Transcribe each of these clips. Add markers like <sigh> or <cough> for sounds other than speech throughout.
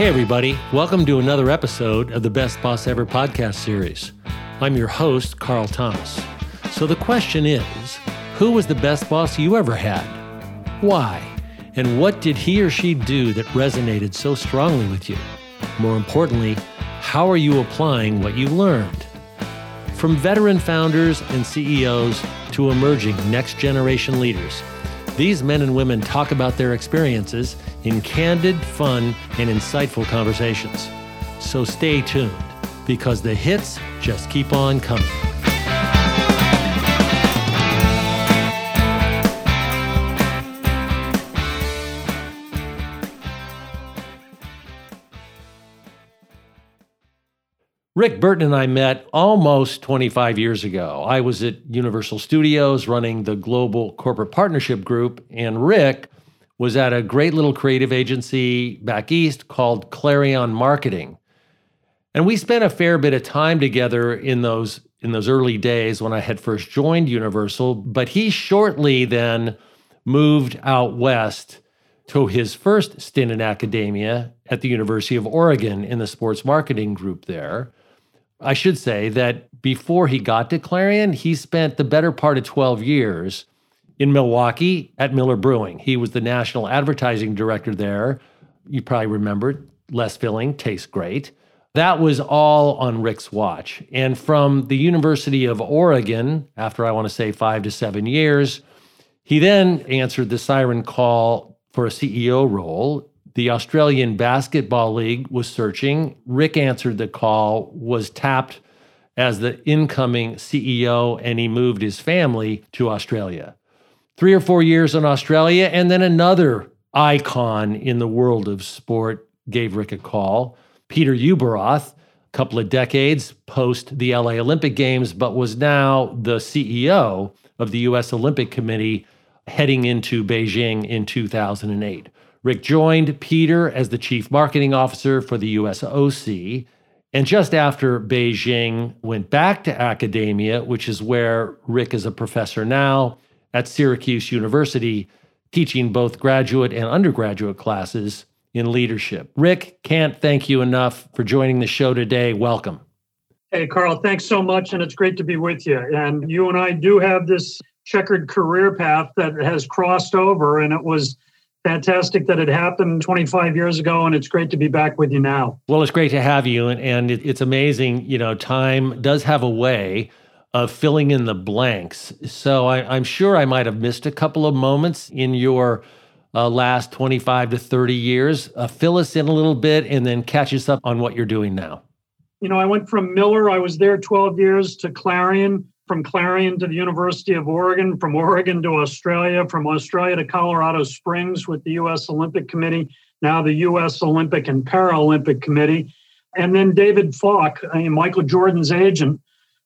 Hey, everybody. Welcome to another episode of the Best Boss Ever podcast series. I'm your host, Carl Thomas. So the question is who was the best boss you ever had? Why? And what did he or she do that resonated so strongly with you? More importantly, how are you applying what you learned? From veteran founders and CEOs to emerging next generation leaders, these men and women talk about their experiences in candid, fun, and insightful conversations. So stay tuned because the hits just keep on coming. Rick Burton and I met almost 25 years ago. I was at Universal Studios running the Global Corporate Partnership Group, and Rick was at a great little creative agency back east called Clarion Marketing. And we spent a fair bit of time together in those in those early days when I had first joined Universal, but he shortly then moved out west to his first stint in academia at the University of Oregon in the sports marketing group there. I should say that before he got to Clarion, he spent the better part of 12 years in Milwaukee at Miller Brewing. He was the national advertising director there. You probably remember less filling, tastes great. That was all on Rick's watch. And from the University of Oregon, after I want to say five to seven years, he then answered the siren call for a CEO role the Australian Basketball League was searching. Rick answered the call, was tapped as the incoming CEO, and he moved his family to Australia. Three or four years in Australia, and then another icon in the world of sport gave Rick a call. Peter Ueberroth, a couple of decades post the LA Olympic Games, but was now the CEO of the US Olympic Committee heading into Beijing in 2008. Rick joined Peter as the chief marketing officer for the US OC. And just after Beijing, went back to academia, which is where Rick is a professor now at Syracuse University, teaching both graduate and undergraduate classes in leadership. Rick, can't thank you enough for joining the show today. Welcome. Hey, Carl, thanks so much. And it's great to be with you. And you and I do have this checkered career path that has crossed over, and it was fantastic that it happened 25 years ago and it's great to be back with you now well it's great to have you and, and it, it's amazing you know time does have a way of filling in the blanks so I, am sure i might have missed a couple of moments in your uh, last 25 to 30 years uh, fill us in a little bit and then catch us up on what you're doing now you know i went from miller i was there 12 years to clarion from Clarion to the University of Oregon, from Oregon to Australia, from Australia to Colorado Springs with the U.S. Olympic Committee, now the U.S. Olympic and Paralympic Committee. And then David Falk, Michael Jordan's agent,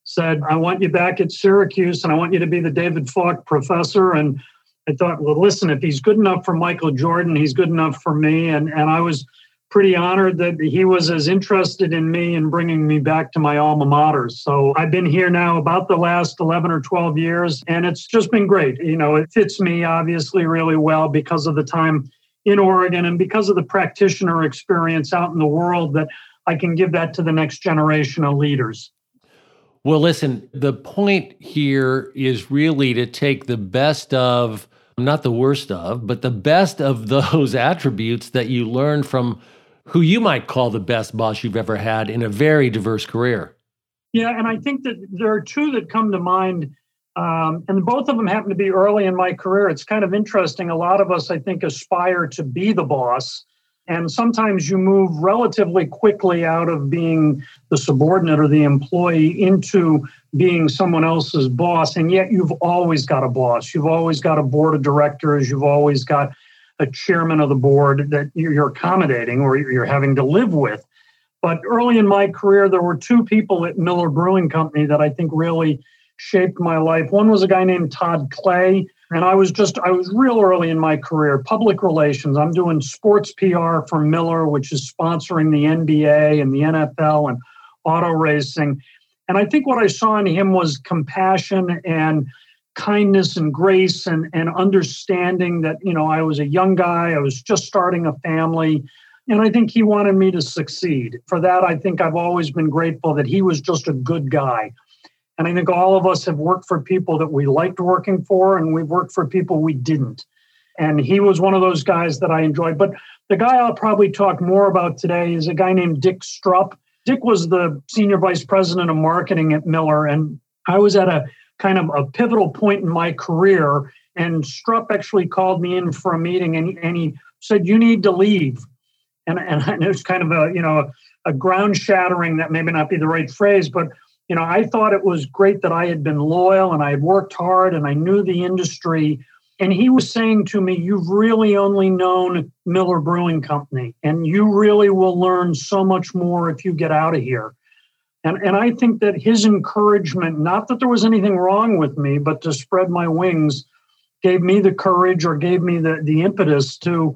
said, I want you back at Syracuse and I want you to be the David Falk professor. And I thought, well, listen, if he's good enough for Michael Jordan, he's good enough for me. And, and I was pretty honored that he was as interested in me and bringing me back to my alma mater. So I've been here now about the last 11 or 12 years, and it's just been great. You know, it fits me obviously really well because of the time in Oregon and because of the practitioner experience out in the world that I can give that to the next generation of leaders. Well, listen, the point here is really to take the best of, not the worst of, but the best of those <laughs> attributes that you learn from who you might call the best boss you've ever had in a very diverse career. Yeah, and I think that there are two that come to mind, um, and both of them happen to be early in my career. It's kind of interesting. A lot of us, I think, aspire to be the boss. And sometimes you move relatively quickly out of being the subordinate or the employee into being someone else's boss. And yet you've always got a boss. You've always got a board of directors. You've always got a chairman of the board that you're accommodating or you're having to live with. But early in my career, there were two people at Miller Brewing Company that I think really shaped my life. One was a guy named Todd Clay, and I was just, I was real early in my career, public relations. I'm doing sports PR for Miller, which is sponsoring the NBA and the NFL and auto racing. And I think what I saw in him was compassion and kindness and grace and, and understanding that, you know, I was a young guy, I was just starting a family. And I think he wanted me to succeed. For that, I think I've always been grateful that he was just a good guy. And I think all of us have worked for people that we liked working for, and we've worked for people we didn't. And he was one of those guys that I enjoyed. But the guy I'll probably talk more about today is a guy named Dick Strupp. Dick was the senior vice president of marketing at Miller, and I was at a kind of a pivotal point in my career. And Strupp actually called me in for a meeting, and, and he said, "You need to leave." And and <laughs> it was kind of a you know a ground shattering that maybe not be the right phrase, but you know I thought it was great that I had been loyal and I had worked hard and I knew the industry and he was saying to me, You've really only known Miller Brewing Company, and you really will learn so much more if you get out of here. And, and I think that his encouragement, not that there was anything wrong with me, but to spread my wings, gave me the courage or gave me the, the impetus to,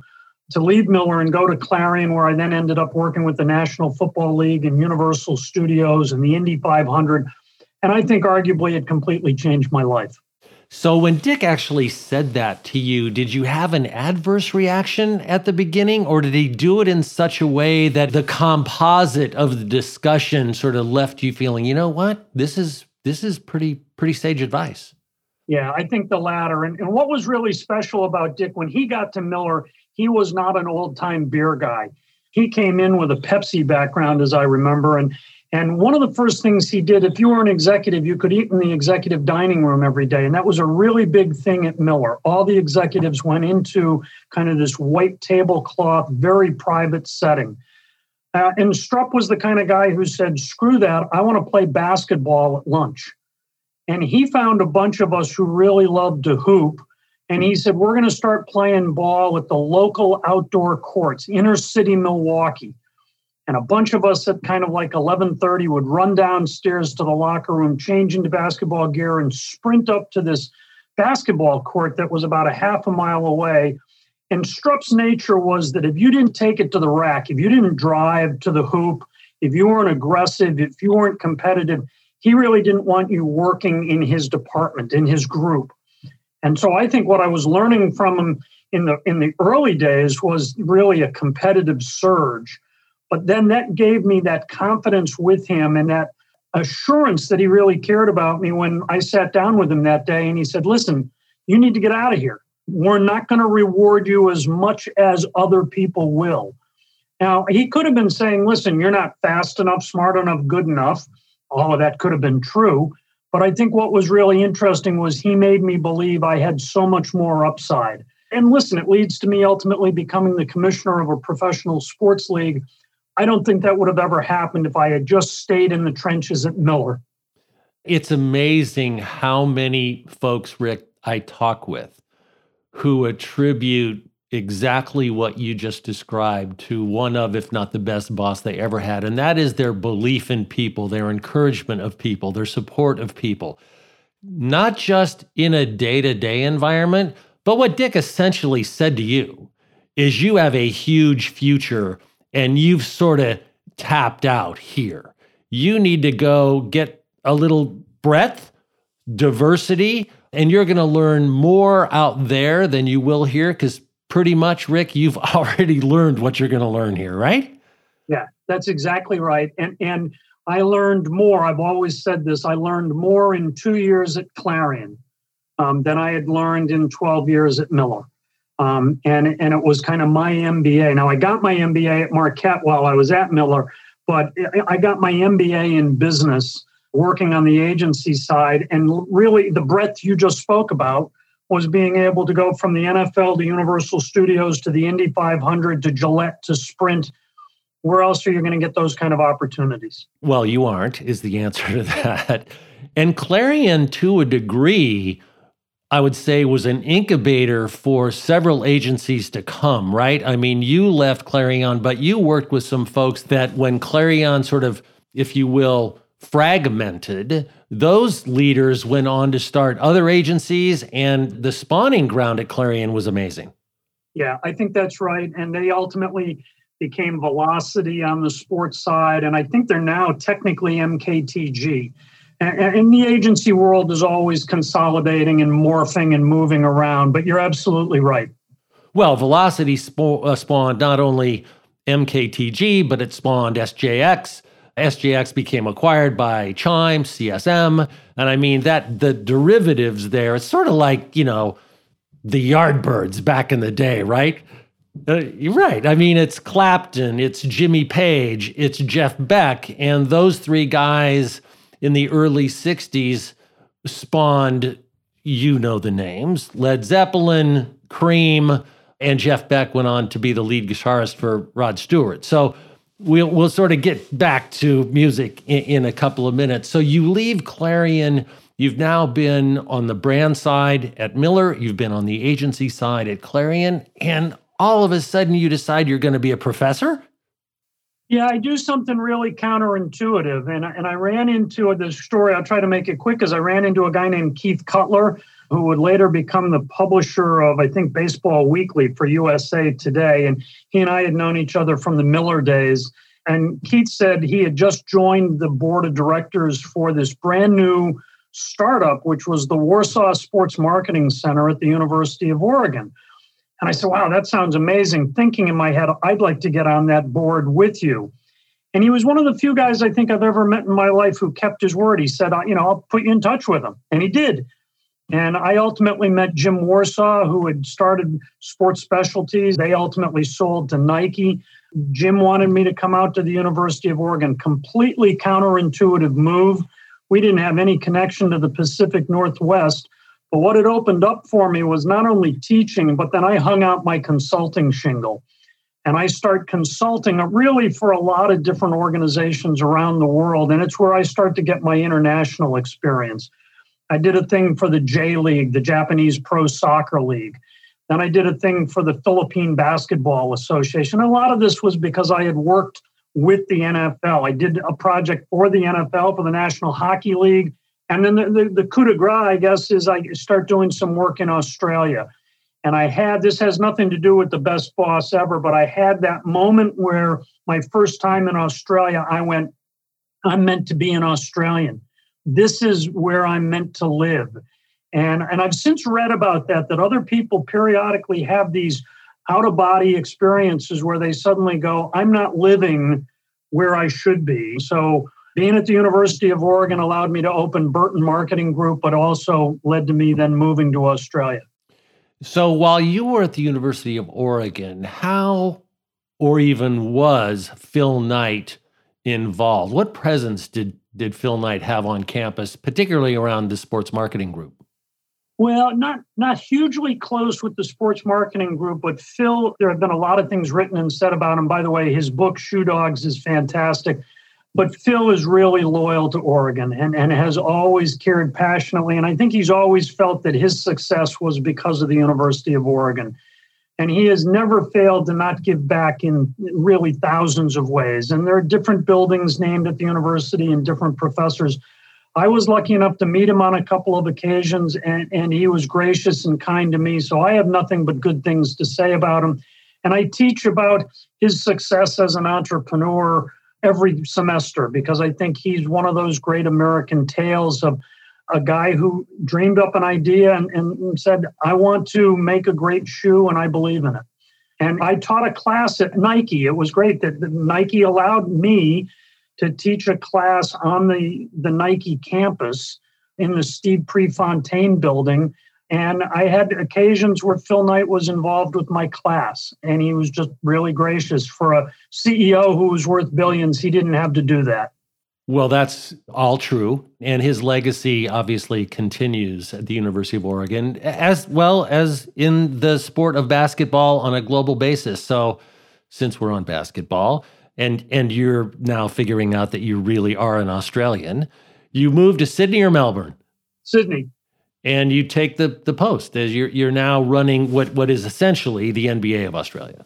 to leave Miller and go to Clarion, where I then ended up working with the National Football League and Universal Studios and the Indy 500. And I think arguably it completely changed my life. So, when Dick actually said that to you, did you have an adverse reaction at the beginning, or did he do it in such a way that the composite of the discussion sort of left you feeling, you know what, this is this is pretty pretty sage advice? Yeah, I think the latter. And, and what was really special about Dick when he got to Miller, he was not an old time beer guy. He came in with a Pepsi background, as I remember, and and one of the first things he did, if you were an executive, you could eat in the executive dining room every day. And that was a really big thing at Miller. All the executives went into kind of this white tablecloth, very private setting. Uh, and Strupp was the kind of guy who said, screw that, I want to play basketball at lunch. And he found a bunch of us who really loved to hoop. And he said, we're going to start playing ball at the local outdoor courts, inner city Milwaukee and a bunch of us at kind of like 11:30 would run downstairs to the locker room, change into basketball gear, and sprint up to this basketball court that was about a half a mile away. And Strupp's nature was that if you didn't take it to the rack, if you didn't drive to the hoop, if you weren't aggressive, if you weren't competitive, he really didn't want you working in his department, in his group. And so I think what I was learning from him in the in the early days was really a competitive surge but then that gave me that confidence with him and that assurance that he really cared about me when I sat down with him that day and he said, Listen, you need to get out of here. We're not going to reward you as much as other people will. Now, he could have been saying, Listen, you're not fast enough, smart enough, good enough. All of that could have been true. But I think what was really interesting was he made me believe I had so much more upside. And listen, it leads to me ultimately becoming the commissioner of a professional sports league I don't think that would have ever happened if I had just stayed in the trenches at Miller. It's amazing how many folks, Rick, I talk with who attribute exactly what you just described to one of, if not the best boss they ever had. And that is their belief in people, their encouragement of people, their support of people, not just in a day to day environment, but what Dick essentially said to you is you have a huge future and you've sort of tapped out here. You need to go get a little breadth, diversity, and you're going to learn more out there than you will here because pretty much, Rick, you've <laughs> already learned what you're going to learn here, right? Yeah, that's exactly right. And and I learned more. I've always said this. I learned more in two years at Clarion um, than I had learned in 12 years at Miller. Um, and, and it was kind of my MBA. Now, I got my MBA at Marquette while I was at Miller, but I got my MBA in business working on the agency side. And really, the breadth you just spoke about was being able to go from the NFL to Universal Studios to the Indy 500 to Gillette to Sprint. Where else are you going to get those kind of opportunities? Well, you aren't, is the answer to that. And Clarion, to a degree, I would say was an incubator for several agencies to come, right? I mean, you left Clarion, but you worked with some folks that when Clarion sort of, if you will, fragmented, those leaders went on to start other agencies, and the spawning ground at Clarion was amazing. Yeah, I think that's right. And they ultimately became Velocity on the sports side. And I think they're now technically MKTG and the agency world is always consolidating and morphing and moving around, but you're absolutely right. Well, Velocity uh, spawned not only MKTG, but it spawned SJX. SJX became acquired by Chime, CSM. And I mean, that the derivatives there, it's sort of like, you know, the Yardbirds back in the day, right? Uh, you're right. I mean, it's Clapton, it's Jimmy Page, it's Jeff Beck. And those three guys in the early 60s spawned, you know the names Led Zeppelin, Cream, and Jeff Beck went on to be the lead guitarist for Rod Stewart. So we'll, we'll sort of get back to music in, in a couple of minutes. So you leave Clarion. You've now been on the brand side at Miller, you've been on the agency side at Clarion, and all of a sudden you decide you're going to be a professor? Yeah, I do something really counterintuitive. And, and I ran into this story. I'll try to make it quick as I ran into a guy named Keith Cutler, who would later become the publisher of, I think, Baseball Weekly for USA Today. And he and I had known each other from the Miller days. And Keith said he had just joined the board of directors for this brand new startup, which was the Warsaw Sports Marketing Center at the University of Oregon. And I said, wow, that sounds amazing. Thinking in my head, I'd like to get on that board with you. And he was one of the few guys I think I've ever met in my life who kept his word. He said, uh, you know, I'll put you in touch with him. And he did. And I ultimately met Jim Warsaw, who had started Sports Specialties. They ultimately sold to Nike. Jim wanted me to come out to the University of Oregon. Completely counterintuitive move. We didn't have any connection to the Pacific Northwest. But what it opened up for me was not only teaching, but then I hung out my consulting shingle. And I start consulting really for a lot of different organizations around the world. And it's where I start to get my international experience. I did a thing for the J League, the Japanese Pro Soccer League. Then I did a thing for the Philippine Basketball Association. A lot of this was because I had worked with the NFL. I did a project for the NFL, for the National Hockey League, and then the, the, the coup de grace, I guess, is I start doing some work in Australia. And I had this has nothing to do with the best boss ever, but I had that moment where my first time in Australia, I went, I'm meant to be an Australian. This is where I'm meant to live. And, and I've since read about that, that other people periodically have these out of body experiences where they suddenly go, I'm not living where I should be. So being at the University of Oregon allowed me to open Burton Marketing Group, but also led to me then moving to Australia. So while you were at the University of Oregon, how or even was Phil Knight involved? What presence did, did Phil Knight have on campus, particularly around the sports marketing group? Well, not not hugely close with the sports marketing group, but Phil, there have been a lot of things written and said about him. By the way, his book Shoe Dogs is fantastic. But Phil is really loyal to Oregon and, and has always cared passionately. And I think he's always felt that his success was because of the University of Oregon. And he has never failed to not give back in really thousands of ways. And there are different buildings named at the university and different professors. I was lucky enough to meet him on a couple of occasions, and, and he was gracious and kind to me. So I have nothing but good things to say about him. And I teach about his success as an entrepreneur every semester because I think he's one of those great American tales of a guy who dreamed up an idea and, and, said, I want to make a great shoe and I believe in it. And I taught a class at Nike. It was great that Nike allowed me to teach a class on the, the Nike campus in the Steve Prefontaine building and I had occasions where Phil Knight was involved with my class, and he was just really gracious. For a CEO who was worth billions, he didn't have to do that. Well, that's all true. And his legacy obviously continues at the University of Oregon, as well as in the sport of basketball on a global basis. So, since we're on basketball, and, and you're now figuring out that you really are an Australian, you move to Sydney or Melbourne? Sydney and you take the the post as you're you're now running what what is essentially the NBA of Australia.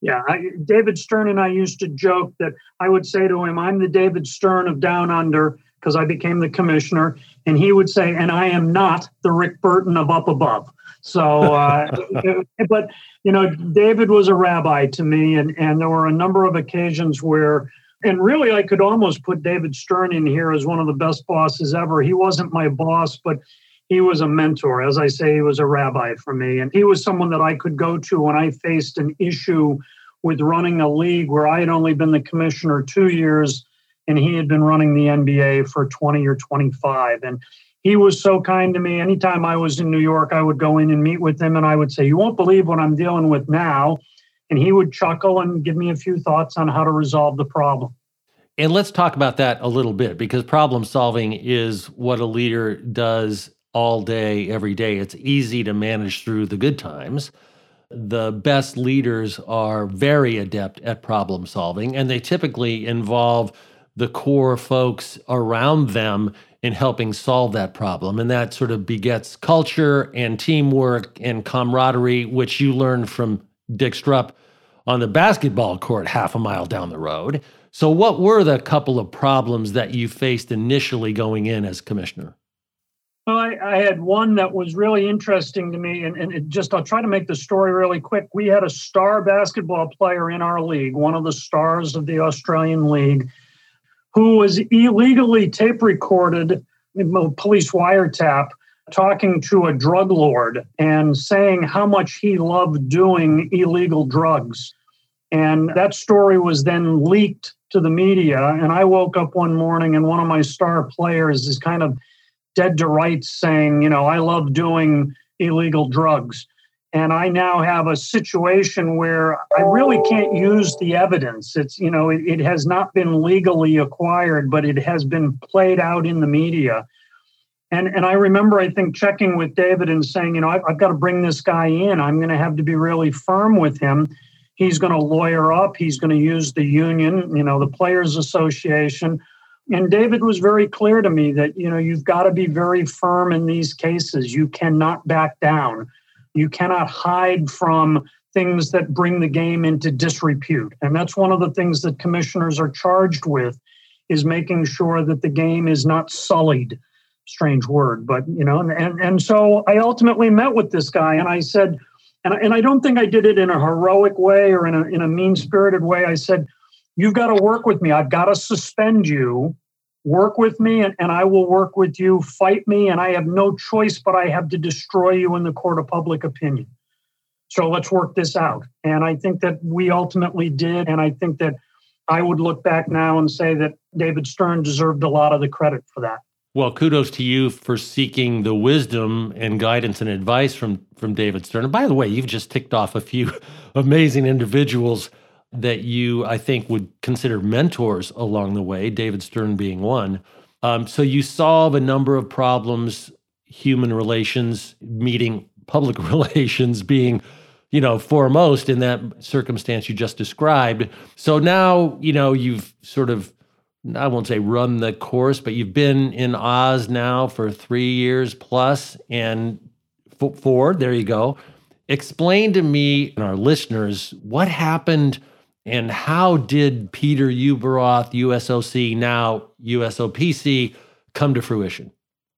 Yeah, I, David Stern and I used to joke that I would say to him, "I'm the David Stern of Down Under," because I became the commissioner, and he would say, "And I am not the Rick Burton of Up Above." So, uh, <laughs> <laughs> but you know, David was a rabbi to me, and and there were a number of occasions where. And really, I could almost put David Stern in here as one of the best bosses ever. He wasn't my boss, but he was a mentor. As I say, he was a rabbi for me. And he was someone that I could go to when I faced an issue with running a league where I had only been the commissioner two years and he had been running the NBA for 20 or 25. And he was so kind to me. Anytime I was in New York, I would go in and meet with him and I would say, You won't believe what I'm dealing with now. And he would chuckle and give me a few thoughts on how to resolve the problem. And let's talk about that a little bit because problem solving is what a leader does all day, every day. It's easy to manage through the good times. The best leaders are very adept at problem solving, and they typically involve the core folks around them in helping solve that problem. And that sort of begets culture and teamwork and camaraderie, which you learn from Dick Strupp on the basketball court half a mile down the road. So, what were the couple of problems that you faced initially going in as commissioner? Well, I, I had one that was really interesting to me, and, and it just I'll try to make the story really quick. We had a star basketball player in our league, one of the stars of the Australian League, who was illegally tape recorded, police wiretap, talking to a drug lord and saying how much he loved doing illegal drugs. And that story was then leaked to the media. And I woke up one morning and one of my star players is kind of dead to rights saying, you know, I love doing illegal drugs. And I now have a situation where I really can't use the evidence. It's, you know, it, it has not been legally acquired, but it has been played out in the media. And, and I remember, I think, checking with David and saying, you know, I've, I've got to bring this guy in. I'm going to have to be really firm with him He's going to lawyer up. He's going to use the union, you know, the Players Association. And David was very clear to me that, you know, you've got to be very firm in these cases. You cannot back down. You cannot hide from things that bring the game into disrepute. And that's one of the things that commissioners are charged with is making sure that the game is not sullied. Strange word, but you know, and, and, and so I ultimately met with this guy and I said, and, and I don't think I did it in a heroic way or in a, in a mean spirited way. I said, You've got to work with me. I've got to suspend you. Work with me, and, and I will work with you. Fight me, and I have no choice but I have to destroy you in the court of public opinion. So let's work this out. And I think that we ultimately did. And I think that I would look back now and say that David Stern deserved a lot of the credit for that. Well, kudos to you for seeking the wisdom and guidance and advice from from David Stern. And by the way, you've just ticked off a few <laughs> amazing individuals that you, I think, would consider mentors along the way. David Stern being one. Um, so you solve a number of problems, human relations, meeting public <laughs> relations being you know, foremost in that circumstance you just described. So now, you know, you've sort of I won't say run the course, but you've been in Oz now for three years plus, and f- four. There you go. Explain to me and our listeners what happened and how did Peter Ueberroth, USOC, now USOPC, come to fruition?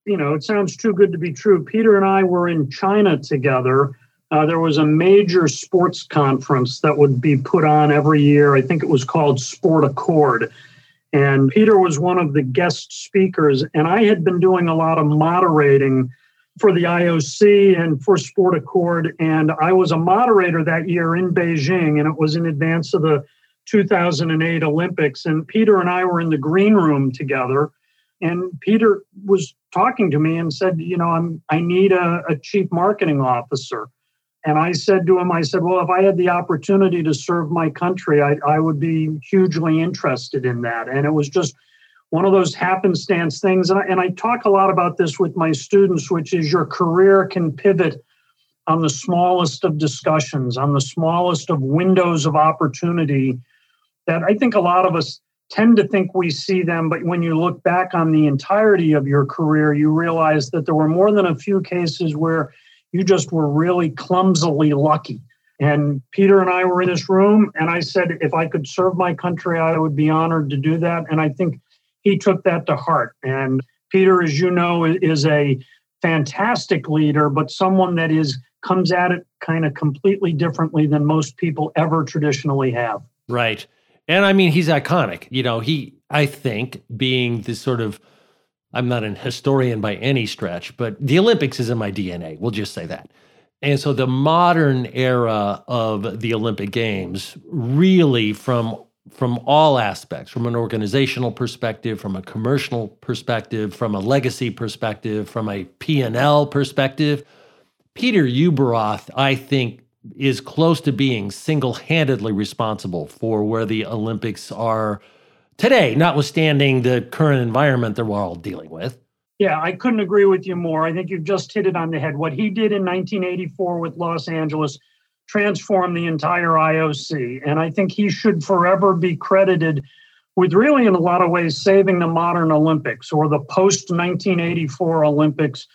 You know, it sounds too good to be true. Peter and I were in China together. Uh, there was a major sports conference that would be put on every year. I think it was called Sport Accord and Peter was one of the guest speakers. And I had been doing a lot of moderating for the IOC and for Sport Accord. And I was a moderator that year in Beijing, and it was in advance of the 2008 Olympics. And Peter and I were in the green room together. And Peter was talking to me and said, You know, I'm, I need a, a chief marketing officer. And I said to him, I said, well, if I had the opportunity to serve my country, I, I would be hugely interested in that. And it was just one of those happenstance things. And I, and I talk a lot about this with my students, which is your career can pivot on the smallest of discussions, on the smallest of windows of opportunity that I think a lot of us tend to think we see them. But when you look back on the entirety of your career, you realize that there were more than a few cases where you just were really clumsily lucky. And Peter and I were in this room, and I said, if I could serve my country, I would be honored to do that. And I think he took that to heart. And Peter, as you know, is a fantastic leader, but someone that is comes at it kind of completely differently than most people ever traditionally have. Right. And I mean, he's iconic. You know, he, I think, being this sort of I'm not an historian by any stretch, but the Olympics is in my DNA. We'll just say that. And so the modern era of the Olympic Games really from from all aspects, from an organizational perspective, from a commercial perspective, from a legacy perspective, from a P&L perspective, Peter Ueberroth, I think, is close to being single-handedly responsible for where the Olympics are today, notwithstanding the current environment that we're all dealing with. Yeah, I couldn't agree with you more. I think you've just hit it on the head. What he did in 1984 with Los Angeles transformed the entire IOC. And I think he should forever be credited with really, in a lot of ways, saving the modern Olympics or the post 1984 Olympics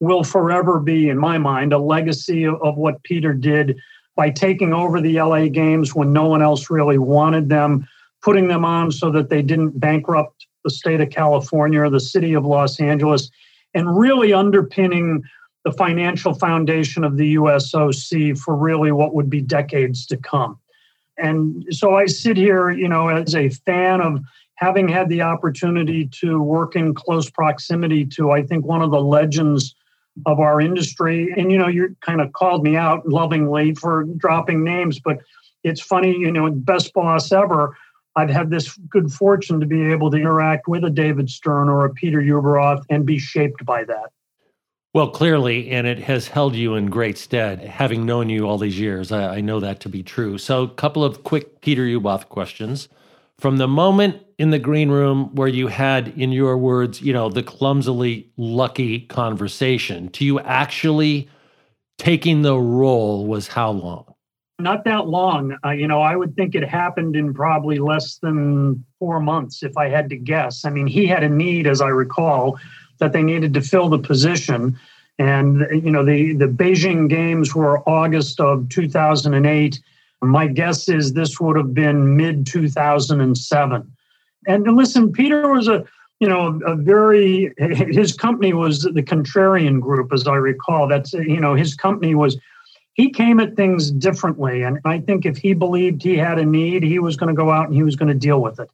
will forever be, in my mind, a legacy of what Peter did by taking over the LA Games when no one else really wanted them, putting them on so that they didn't bankrupt the state of California or the city of Los Angeles, and really underpinning the financial foundation of the USOC for really what would be decades to come. And so I sit here, you know, as a fan of having had the opportunity to work in close proximity to, I think, one of the legends of our industry. And, you know, you kind of called me out lovingly for dropping names, but it's funny, you know, best boss ever. I've had this good fortune to be able to interact with a David Stern or a Peter Ueberroth and be shaped by that. Well, clearly, and it has held you in great stead. Having known you all these years, I, I know that to be true. So, a couple of quick Peter Ueberroth questions. From the moment in the green room where you had, in your words, you know, the clumsily lucky conversation to you actually taking the role was how long? Not that long. Uh, you know, I would think it happened in probably less than four months, if I had to guess. I mean, he had a need, as I recall, that they needed to fill the position. And you know, the the Beijing Games were August of 2008. My guess is this would have been mid 2007. And listen, Peter was a you know a very his company was the Contrarian Group, as I recall. That's you know his company was he came at things differently. And I think if he believed he had a need, he was going to go out and he was going to deal with it.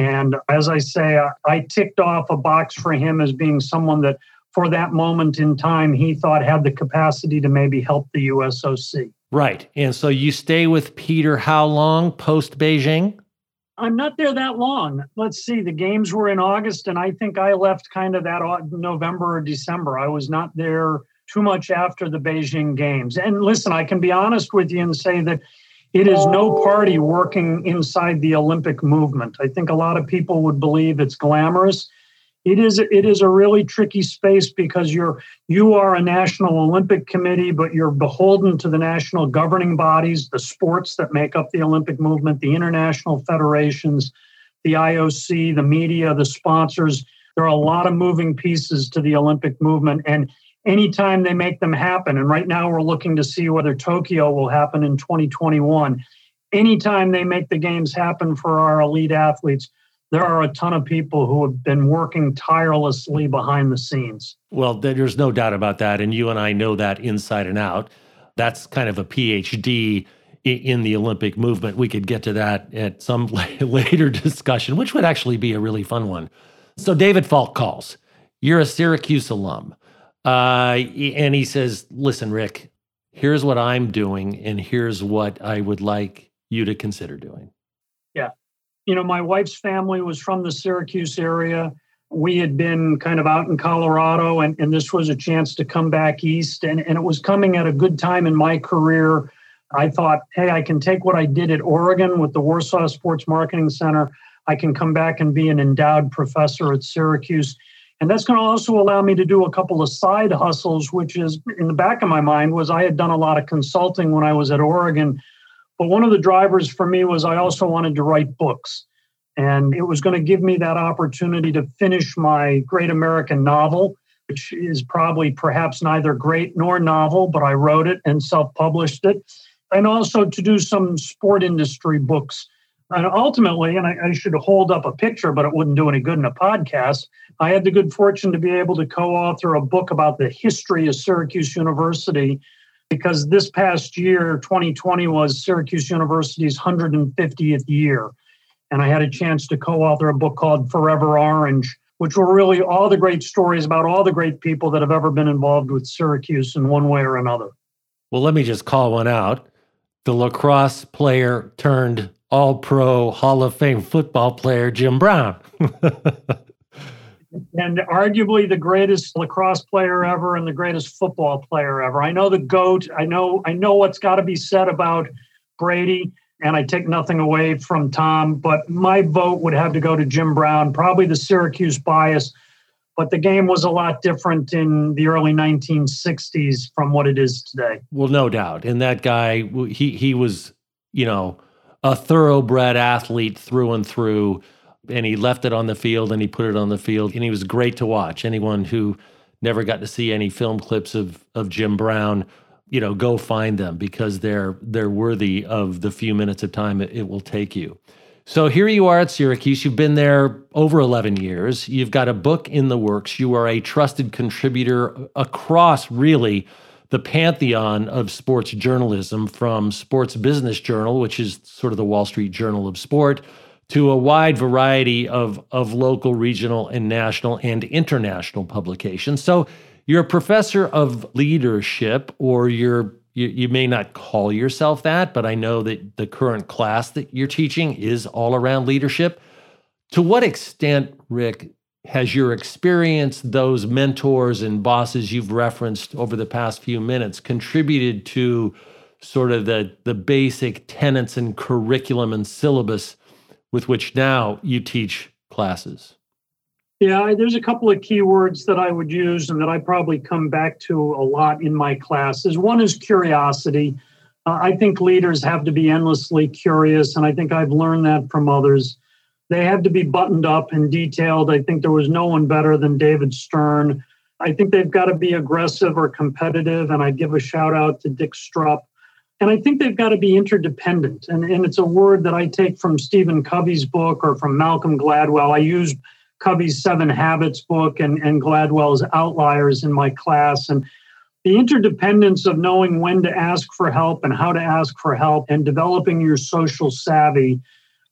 And as I say, I, I ticked off a box for him as being someone that, for that moment in time, he thought had the capacity to maybe help the USOC. Right. And so you stay with Peter how long post Beijing? I'm not there that long. Let's see. The games were in August, and I think I left kind of that November or December. I was not there too much after the Beijing Games. And listen, I can be honest with you and say that it is no party working inside the Olympic movement. I think a lot of people would believe it's glamorous. It is it is a really tricky space because you're you are a national Olympic committee, but you're beholden to the national governing bodies, the sports that make up the Olympic movement, the international federations, the IOC, the media, the sponsors. There are a lot of moving pieces to the Olympic movement. And anytime they make them happen. And right now we're looking to see whether Tokyo will happen in 2021. Anytime they make the games happen for our elite athletes, there are a ton of people who have been working tirelessly behind the scenes. Well, there's no doubt about that. And you and I know that inside and out. That's kind of a PhD in the Olympic movement. We could get to that at some <laughs> later discussion, which would actually be a really fun one. So, David Falk calls. You're a Syracuse alum. Uh, and he says, Listen, Rick, here's what I'm doing, and here's what I would like you to consider doing. Yeah. You know, my wife's family was from the Syracuse area. We had been kind of out in Colorado, and, and this was a chance to come back east. And, and it was coming at a good time in my career. I thought, hey, I can take what I did at Oregon with the Warsaw Sports Marketing Center. I can come back and be an endowed professor at Syracuse and that's going to also allow me to do a couple of side hustles, which is in the back of my mind was I had done a lot of consulting when I was at Oregon. But one of the drivers for me was I also wanted to write books. And it was going to give me that opportunity to finish my great American novel, which is probably perhaps neither great nor novel, but I wrote it and self published it. And also to do some sport industry books and ultimately, and I, I, should hold up a picture, but it wouldn't do any good in a podcast. I had the good fortune to be able to co author a book about the history of Syracuse University because this past year, 2020, was Syracuse University's 150th year. And I had a chance to co author a book called Forever Orange, which were really all the great stories about all the great people that have ever been involved with Syracuse in one way or another. Well, let me just call one out. The lacrosse player turned all pro Hall of Fame football player, Jim Brown. <laughs> and arguably the greatest lacrosse player ever and the greatest football player ever. I know the GOAT. I know I know what's got to be said about Brady, and I take nothing away from Tom, but my vote would have to go to Jim Brown, probably the Syracuse bias. But the game was a lot different in the early 1960s from what it is today. Well, no doubt. And that guy, he he was, you know, a thoroughbred athlete through and through and he left it on the field and he put it on the field and he was great to watch. Anyone who never got to see any film clips of of Jim Brown, you know, go find them because they're they're worthy of the few minutes of time it, it will take you. So here you are at Syracuse. You've been there over 11 years. You've got a book in the works. You are a trusted contributor across really the pantheon of sports journalism from Sports Business Journal, which is sort of the Wall Street Journal of sport, to a wide variety of, of local, regional, and national and international publications. So you're a professor of leadership, or you're you, you may not call yourself that, but I know that the current class that you're teaching is all around leadership. To what extent, Rick, has your experience, those mentors and bosses you've referenced over the past few minutes, contributed to sort of the, the basic tenets and curriculum and syllabus with which now you teach classes? Yeah, there's a couple of keywords that I would use and that I probably come back to a lot in my classes. One is curiosity. Uh, I think leaders have to be endlessly curious, and I think I've learned that from others. They have to be buttoned up and detailed. I think there was no one better than David Stern. I think they've got to be aggressive or competitive, and I'd give a shout out to Dick Strupp. And I think they've got to be interdependent. And, and it's a word that I take from Stephen Covey's book or from Malcolm Gladwell. I use Covey's Seven Habits book and, and Gladwell's Outliers in my class. And the interdependence of knowing when to ask for help and how to ask for help and developing your social savvy,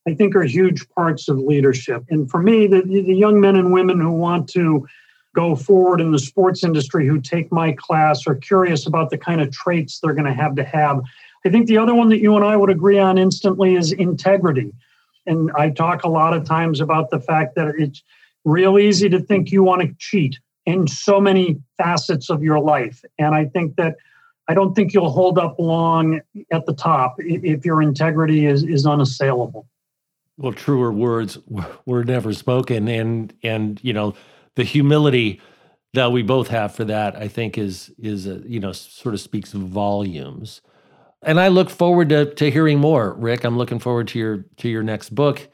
I think are huge parts of leadership. And for me, the, the young men and women who want to go forward in the sports industry who take my class are curious about the kind of traits they're going to have to have. I think the other one that you and I would agree on instantly is integrity. And I talk a lot of times about the fact that it's real easy to think you want to cheat in so many facets of your life. And I think that I don't think you'll hold up long at the top if your integrity is, is unassailable. Well, truer words were never spoken. And, and, you know, the humility that we both have for that, I think, is is a, you know sort of speaks volumes. And I look forward to to hearing more, Rick. I'm looking forward to your to your next book.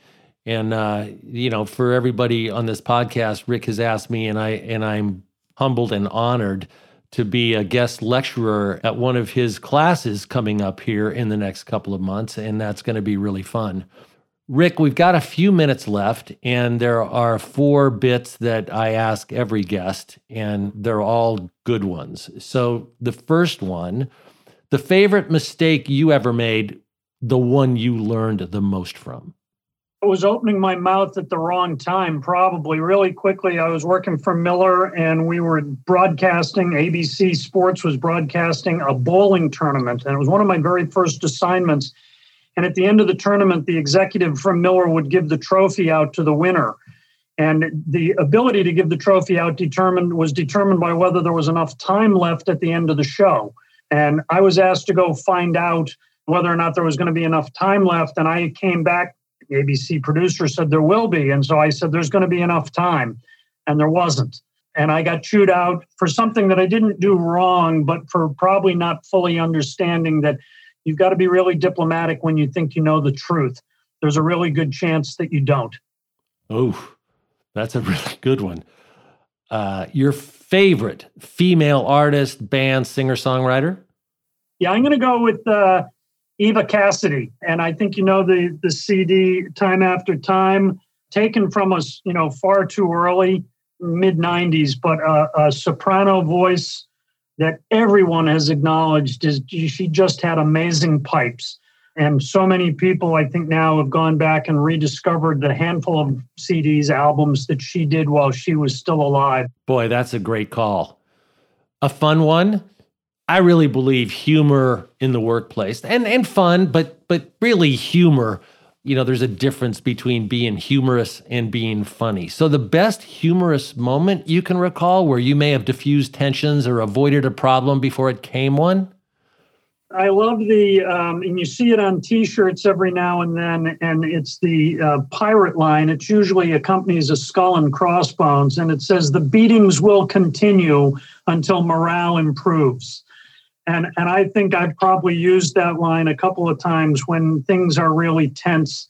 And uh, you know, for everybody on this podcast, Rick has asked me, and I and I'm humbled and honored to be a guest lecturer at one of his classes coming up here in the next couple of months, and that's going to be really fun. Rick, we've got a few minutes left, and there are four bits that I ask every guest, and they're all good ones. So, the first one, the favorite mistake you ever made, the one you learned the most from? I was opening my mouth at the wrong time, probably really quickly. I was working for Miller, and we were broadcasting, ABC Sports was broadcasting a bowling tournament, and it was one of my very first assignments and at the end of the tournament, the executive from Miller would give the trophy out to the winner. And the ability to give the trophy out determined was determined by whether there was enough time left at the end of the show. And I was asked to go find out whether or not there was going to be enough time left. And I came back, the ABC producer said there will be. And so I said, there's going to be enough time. And there wasn't. And I got chewed out for something that I didn't do wrong, but for probably not fully understanding that You've got to be really diplomatic when you think you know the truth. There's a really good chance that you don't. Oh, that's a <laughs> really good one. Uh, your favorite female artist, band, singer, songwriter? Yeah, I'm going to go with uh, Eva Cassidy, and I think you know the the CD "Time After Time," taken from us, you know, far too early, mid '90s, but uh, a soprano voice that everyone has acknowledged is she just had amazing pipes. And so many people, I think, now have gone back and rediscovered the handful of CDs, albums that she did while she was still alive. Boy, that's a great call. A fun one I really believe humor in the workplace and, and fun, but but really humor. You know, there's a difference between being humorous and being funny. So the best humorous moment you can recall where you may have diffused tensions or avoided a problem before it came one? I love the, um, and you see it on T-shirts every now and then, and it's the uh, pirate line. It usually accompanies a skull and crossbones, and it says the beatings will continue until morale improves. And and I think I've probably used that line a couple of times when things are really tense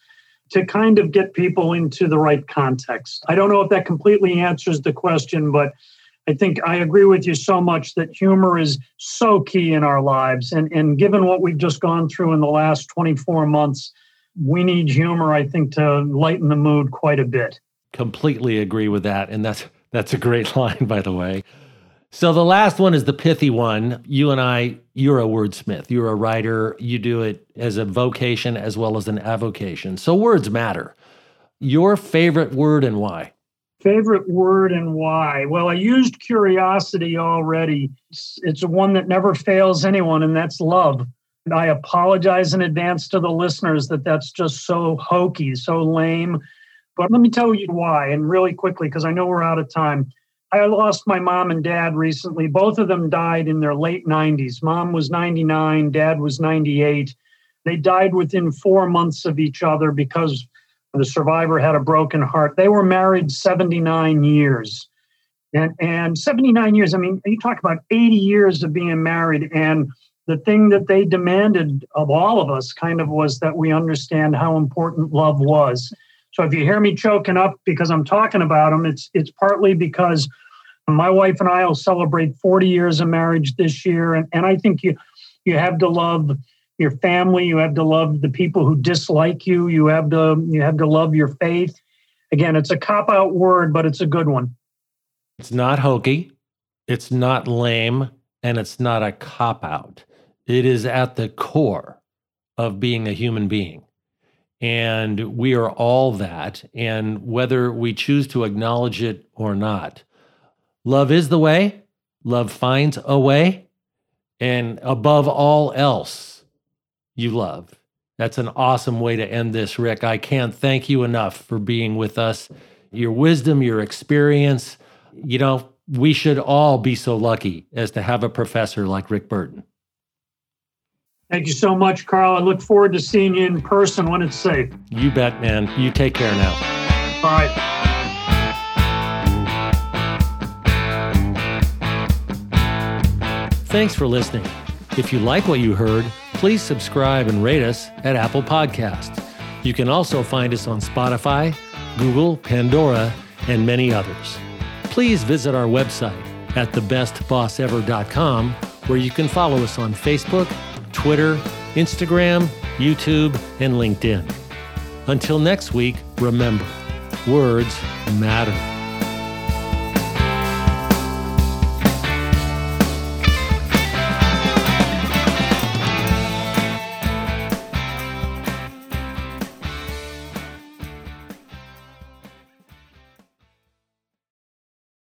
to kind of get people into the right context. I don't know if that completely answers the question, but I think I agree with you so much that humor is so key in our lives. And, and given what we've just gone through in the last 24 months, we need humor, I think, to lighten the mood quite a bit. Completely agree with that. And that's that's a great <laughs> line, by the way. So the last one is the pithy one. You and I, you're a wordsmith. You're a writer. You do it as a vocation as well as an avocation. So words matter. Your favorite word and why? Favorite word and why? Well, I used curiosity already. It's, it's one that never fails anyone, and that's love. And I apologize in advance to the listeners that that's just so hokey, so lame. But let me tell you why, and really quickly, because I know we're out of time. I lost my mom and dad recently. Both of them died in their late 90s. Mom was 99, dad was 98. They died within four months of each other because the survivor had a broken heart. They were married 79 years. And, and 79 years, I mean, you talk about 80 years of being married. And the thing that they demanded of all of us kind of was that we understand how important love was. So if you hear me choking up because I'm talking about them, it's it's partly because my wife and I will celebrate 40 years of marriage this year. And, and I think you you have to love your family you have to love the people who dislike you you have to you have to love your faith. Again it's a cop out word but it's a good one. It's not hokey it's not lame and it's not a cop out it is at the core of being a human being. And we are all that and whether we choose to acknowledge it or not love is the way love finds a way and above all else you love. That's an awesome way to end this, Rick. I can't thank you enough for being with us. Your wisdom, your experience. You know, we should all be so lucky as to have a professor like Rick Burton. Thank you so much, Carl. I look forward to seeing you in person when it's safe. You bet, man. You take care now. All right. Thanks for listening. If you like what you heard, please subscribe and rate us at Apple Podcasts. You can also find us on Spotify, Google, Pandora, and many others. Please visit our website at thebestbossever.com where you can follow us on Facebook, Twitter, Instagram, YouTube, and LinkedIn. Until next week, remember, words matter.